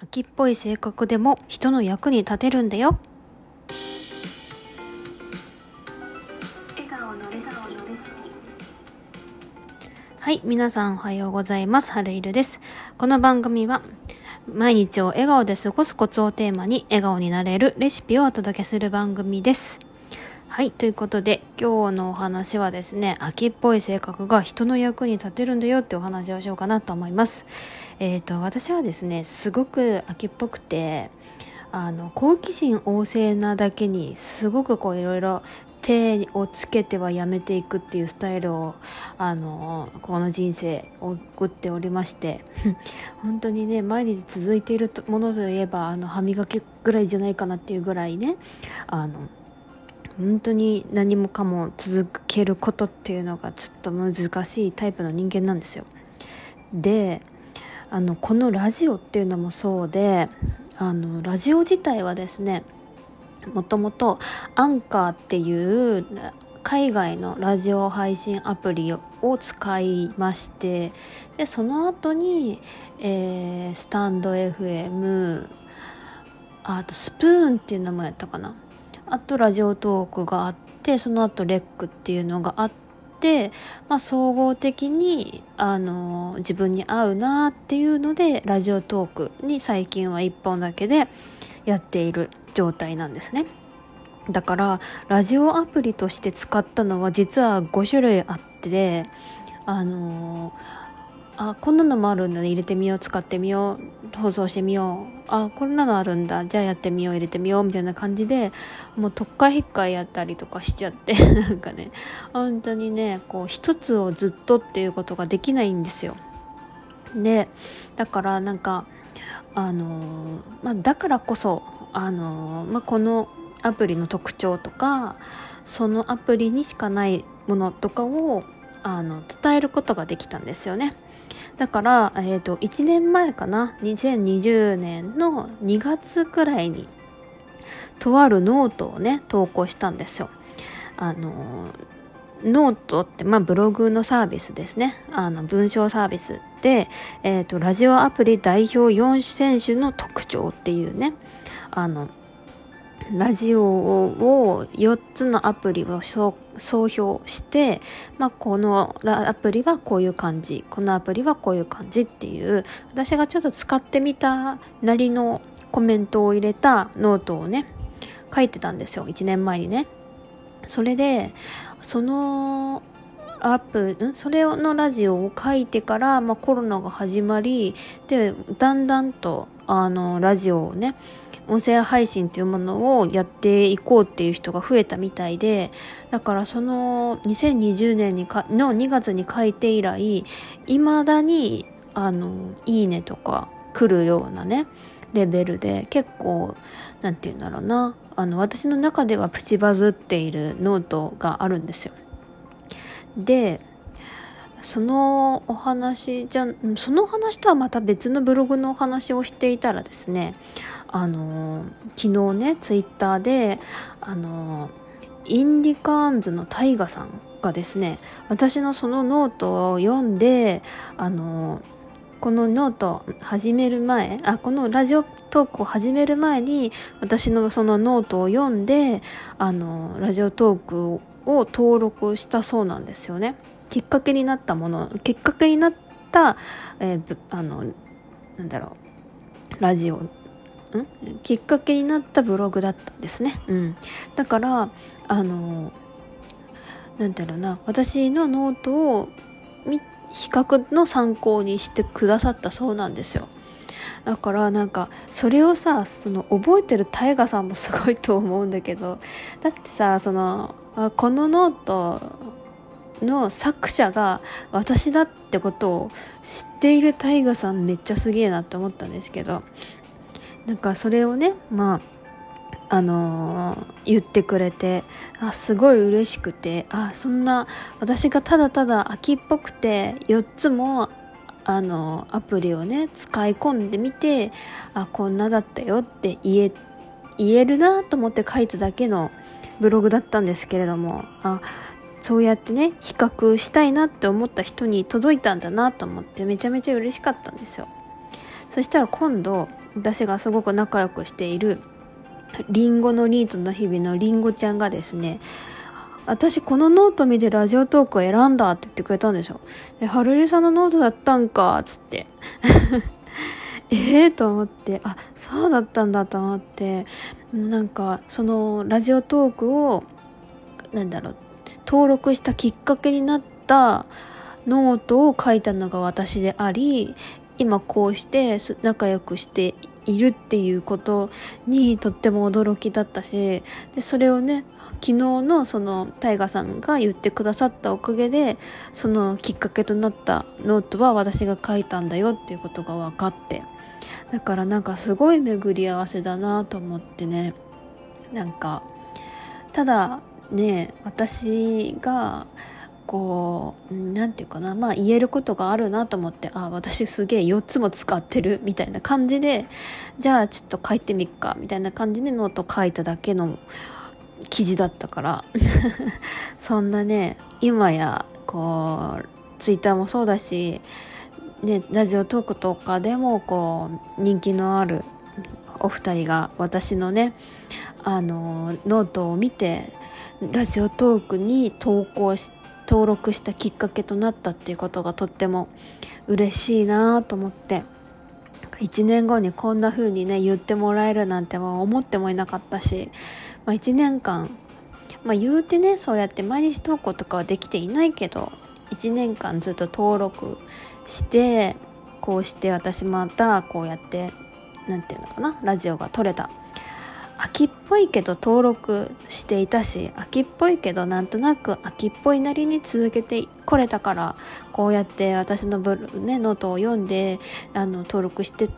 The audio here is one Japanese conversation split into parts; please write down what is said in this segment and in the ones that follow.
秋っぽい性格でも人の役に立てるんだよ。はい皆さんおはようございます。春いるです。この番組は毎日を笑顔で過ごすコツをテーマに笑顔になれるレシピをお届けする番組です。はいということで今日のお話はですね秋っぽい性格が人の役に立てるんだよってお話をしようかなと思います。えーと、私はですねすごく秋っぽくてあの好奇心旺盛なだけにすごくこういろいろ手をつけてはやめていくっていうスタイルをあのこの人生送っておりまして 本当にね毎日続いているものといえばあの歯磨きぐらいじゃないかなっていうぐらいねあの本当に何もかも続けることっていうのがちょっと難しいタイプの人間なんですよ。であのこのラジオっていうのもそうであのラジオ自体はですねもともとアンカーっていう海外のラジオ配信アプリを使いましてでその後に、えー、スタンド FM あとスプーンっていうのもやったかな。あとラジオトークがあってその後レックっていうのがあって、まあ、総合的にあの自分に合うなっていうのでラジオトークに最近は1本だけでやっている状態なんですね。だからラジオアプリとして使ったのは実は5種類あってあのあこんなのもあるんだね。入れてみよう。使ってみよう。放送してみよう。あこんなのあるんだ。じゃあやってみよう。入れてみよう。みたいな感じでもう特化引っかやったりとかしちゃって。なんかね。本当にねこう一つをずっとっていうことができないんですよ。でだからなんかあのまあ、だからこそあの、まあ、このアプリの特徴とかそのアプリにしかないものとかをあの伝えることができたんですよね。だから、えーと、1年前かな？2020年の2月くらいにとあるノートをね投稿したんですよ。あのノートって、まあ、ブログのサービスですねあの文章サービスで、えーとラジオアプリ代表4選手の特徴っていうねあのラジオを4つのアプリを総評して、まあ、このアプリはこういう感じこのアプリはこういう感じっていう私がちょっと使ってみたなりのコメントを入れたノートをね書いてたんですよ1年前にね。それでそのアップそれのラジオを書いてから、まあ、コロナが始まりでだんだんとあのラジオをね音声配信っていうものをやっていこうっていう人が増えたみたいでだからその2020年にかの2月に書いて以来いまだにあのいいねとか来るようなねレベルで結構何て言うんだろうなあの私の中ではプチバズっているノートがあるんですよ。でそのお話じゃその話とはまた別のブログのお話をしていたらですねあの昨日ねツイッターであのインディカーンズのタイガさんがですね私のそのノートを読んであのこのノート始める前あこの Radiotalk を始める前に私のそのノートを読んであの Radiotalk を登録したそうなんですよね。きっかけになったものきっかけになった、えー、あのなんだろうラジオん？きっかけになったブログだったんですね。うん、だからあのなんだろうな私のノートを比較の参考にしてくださったそうなんですよ。だからなんかそれをさその覚えてる大河さんもすごいと思うんだけどだってさそのこのノートの作者が私だってことを知っている大河さんめっちゃすげえなって思ったんですけどなんかそれをねまああのー、言ってくれてあすごい嬉しくてあそんな私がただただ秋っぽくて4つもあのアプリをね使い込んでみてあこんなだったよって言え言えるなと思って書いただけのブログだったんですけれどもあそうやってね比較したいなって思った人に届いたんだなと思ってめちゃめちゃ嬉しかったんですよそしたら今度私がすごく仲良くしているりんごのニートの日々のりんごちゃんがですね私このノート見てラジオトークを選んだって言ってくれたんでしょで、はるりさんのノートだったんか、つって。ええと思って、あ、そうだったんだと思って、もなんか、その Radiotalkを、なんだろう、登録したきっかけになったノートを書いたのが私であり、今こうして仲良くしているっていうことにとっても驚きだったしでそれをね昨日のその大河さんが言ってくださったおかげでそのきっかけとなったノートは私が書いたんだよっていうことが分かって。だからなんかすごい巡り合わせだなと思ってね。なんかただね私がこう何て言うかなまあ言えることがあるなと思ってあ私すげえ4つも使ってるみたいな感じでじゃあちょっと書いてみっかみたいな感じでノート書いただけの記事だったから そんなね今やこうツイッターもそうだし、ね、ラジオトークとかでもこう人気のあるお二人が私のねあのノートを見てラジオトークに投稿し登録したきっかけとなったっていうことがとっても嬉しいなと思って1年後にこんな風にね言ってもらえるなんては思ってもいなかったしまあ、1年間、まあ、言うてねそうやって毎日投稿とかはできていないけど1年間ずっと登録してこうして私またこうやって何て言うのかなラジオが撮れた。秋っぽいけど登録していたし秋っぽいけどなんとなく秋っぽいなりに続けてこれたからこうやって私のブル、ね、ノートを読んであの登録して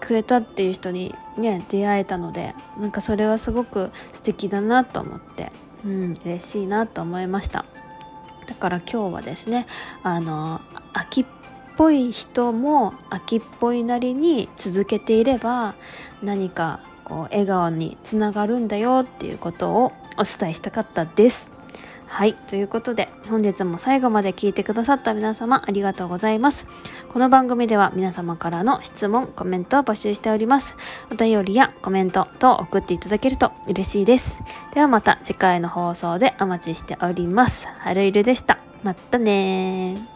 くれたっていう人にね出会えたのでなんかそれはすごく素敵だなと思ってうん嬉しいなと思いました。だから今日はですねあの秋っぽい人も秋っぽいなりに続けていれば何かこう笑顔につながるんだよっていうことをお伝えしたかったですはい。ということで、本日も最後まで聞いてくださった皆様ありがとうございます。この番組では皆様からの質問、コメントを募集しております。お便りやコメント等送っていただけると嬉しいです。ではまた次回の放送でお待ちしております。はるいるでした。またね